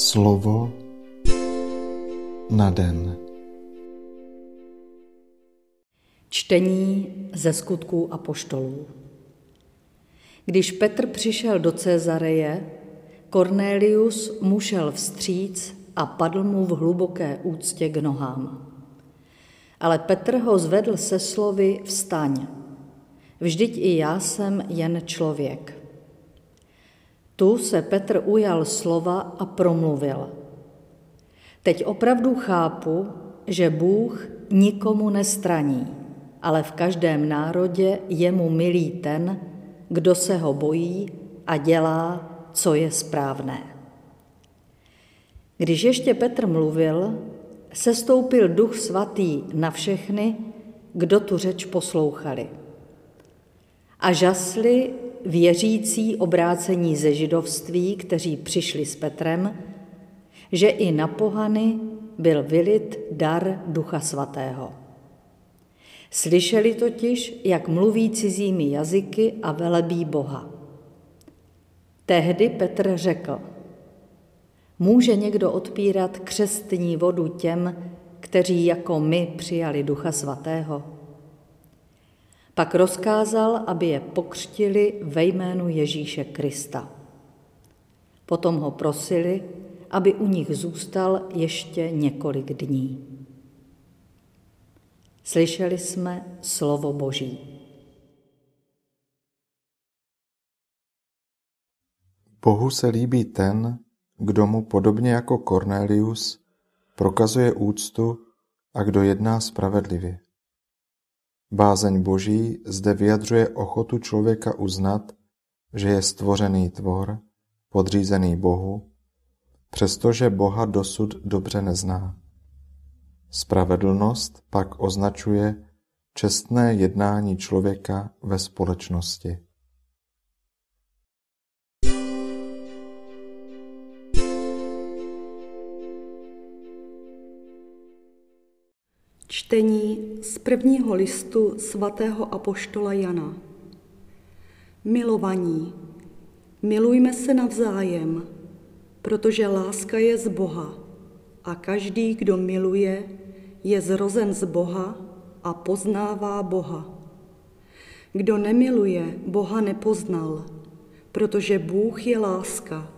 Slovo na den. Čtení ze skutků apoštolů. Když Petr přišel do Cezareje, Cornelius mu šel vstříc a padl mu v hluboké úctě k nohám. Ale Petr ho zvedl se slovy vstaň. Vždyť i já jsem jen člověk. Tu se Petr ujal slova a promluvil. Teď opravdu chápu, že Bůh nikomu nestraní, ale v každém národě je mu milý ten, kdo se ho bojí a dělá, co je správné. Když ještě Petr mluvil, sestoupil duch svatý na všechny, kdo tu řeč poslouchali. A žasli věřící obrácení ze židovství, kteří přišli s Petrem, že i na pohany byl vylit dar Ducha Svatého. Slyšeli totiž, jak mluví cizími jazyky a velebí Boha. Tehdy Petr řekl, může někdo odpírat křestní vodu těm, kteří jako my přijali Ducha Svatého? Pak rozkázal, aby je pokřtili ve jménu Ježíše Krista. Potom ho prosili, aby u nich zůstal ještě několik dní. Slyšeli jsme slovo Boží. Bohu se líbí ten, kdo mu podobně jako Cornelius prokazuje úctu a kdo jedná spravedlivě. Bázeň Boží zde vyjadřuje ochotu člověka uznat, že je stvořený tvor, podřízený Bohu, přestože Boha dosud dobře nezná. Spravedlnost pak označuje čestné jednání člověka ve společnosti. Čtení z prvního listu svatého apoštola Jana. Milovaní, milujme se navzájem, protože láska je z Boha a každý, kdo miluje, je zrozen z Boha a poznává Boha. Kdo nemiluje, Boha nepoznal, protože Bůh je láska.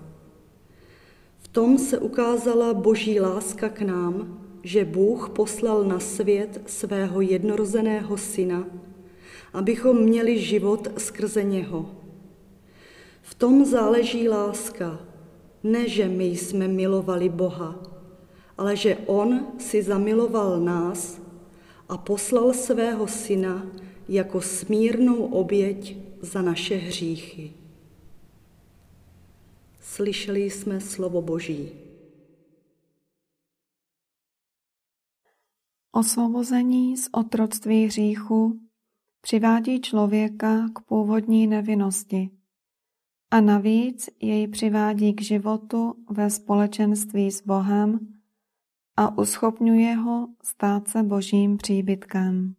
V tom se ukázala boží láska k nám, že Bůh poslal na svět svého jednorozeného syna, abychom měli život skrze něho. V tom záleží láska, ne že my jsme milovali Boha, ale že On si zamiloval nás a poslal svého syna jako smírnou oběť za naše hříchy. Slyšeli jsme slovo Boží. Osvobození z otroctví hříchu přivádí člověka k původní nevinnosti a navíc jej přivádí k životu ve společenství s Bohem a uschopňuje ho stát se božím příbytkem.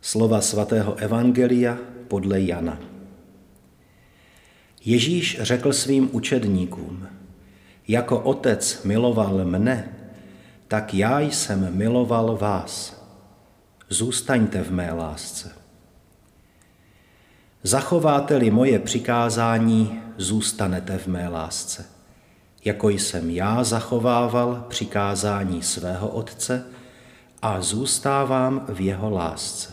Slova svatého Evangelia podle Jana. Ježíš řekl svým učedníkům, jako otec miloval mne, tak já jsem miloval vás. Zůstaňte v mé lásce. Zachováte-li moje přikázání, zůstanete v mé lásce. Jako jsem já zachovával přikázání svého otce a zůstávám v jeho lásce.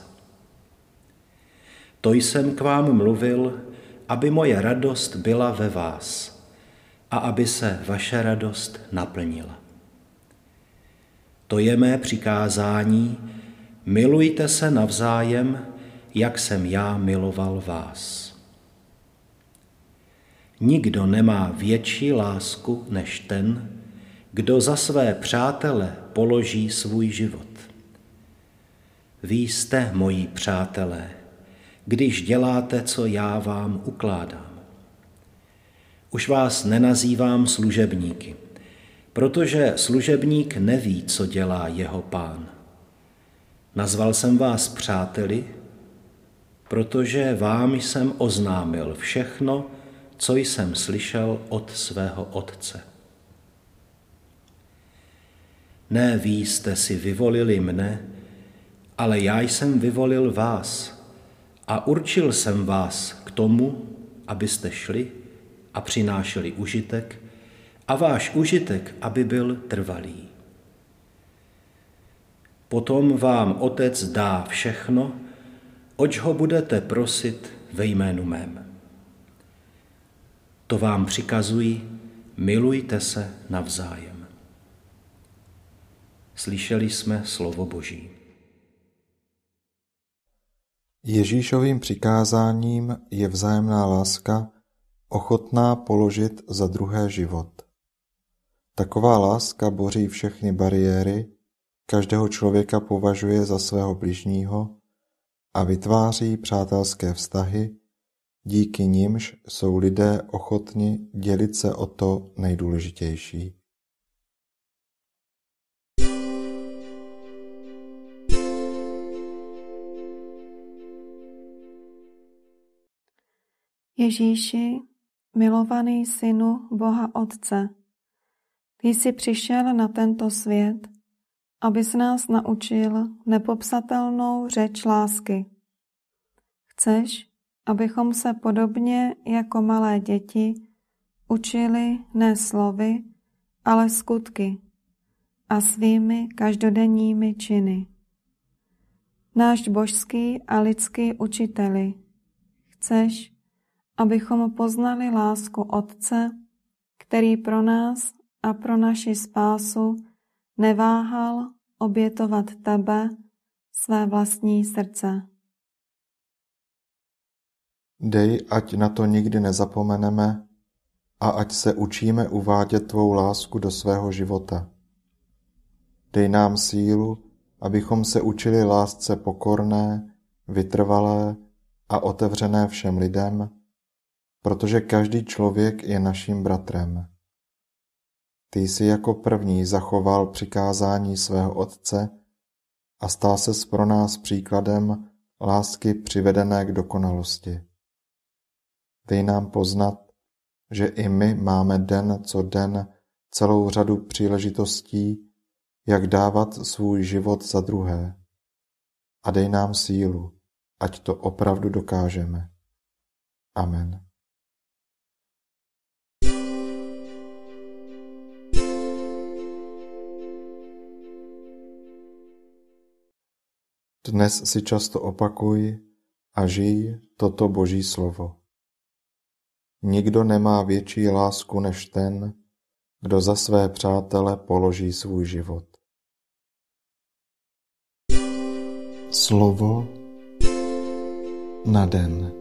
To jsem k vám mluvil, aby moje radost byla ve vás a aby se vaše radost naplnila. To je mé přikázání, milujte se navzájem, jak jsem já miloval vás. Nikdo nemá větší lásku než ten, kdo za své přátele položí svůj život. Vy jste moji přátelé, když děláte, co já vám ukládám. Už vás nenazývám služebníky, protože služebník neví, co dělá jeho pán. Nazval jsem vás přáteli, protože vám jsem oznámil všechno, co jsem slyšel od svého otce. Ne vy jste si vyvolili mne, ale já jsem vyvolil vás a určil jsem vás k tomu, abyste šli a přinášeli užitek a váš užitek, aby byl trvalý. Potom vám Otec dá všechno, oč ho budete prosit ve jménu mém. To vám přikazují, milujte se navzájem. Slyšeli jsme slovo Boží. Ježíšovým přikázáním je vzájemná láska ochotná položit za druhé život. Taková láska boří všechny bariéry, každého člověka považuje za svého bližního a vytváří přátelské vztahy, díky nimž jsou lidé ochotni dělit se o to nejdůležitější. Ježíši, milovaný synu Boha Otce, ty jsi přišel na tento svět, abys nás naučil nepopsatelnou řeč lásky. Chceš, abychom se podobně jako malé děti učili ne slovy, ale skutky a svými každodenními činy. Náš božský a lidský učiteli, chceš, abychom poznali lásku Otce, který pro nás a pro naši spásu neváhal obětovat tebe, své vlastní srdce. Dej, ať na to nikdy nezapomeneme a ať se učíme uvádět tvou lásku do svého života. Dej nám sílu, abychom se učili lásce pokorné, vytrvalé a otevřené všem lidem, protože každý člověk je naším bratrem. Ty jsi jako první zachoval přikázání svého Otce a stal ses pro nás příkladem lásky přivedené k dokonalosti. Dej nám poznat, že i my máme den co den celou řadu příležitostí, jak dávat svůj život za druhé. A dej nám sílu, ať to opravdu dokážeme. Amen. Dnes si často opakuj a žij toto Boží slovo. Nikdo nemá větší lásku než ten, kdo za své přátele položí svůj život. Slovo na den.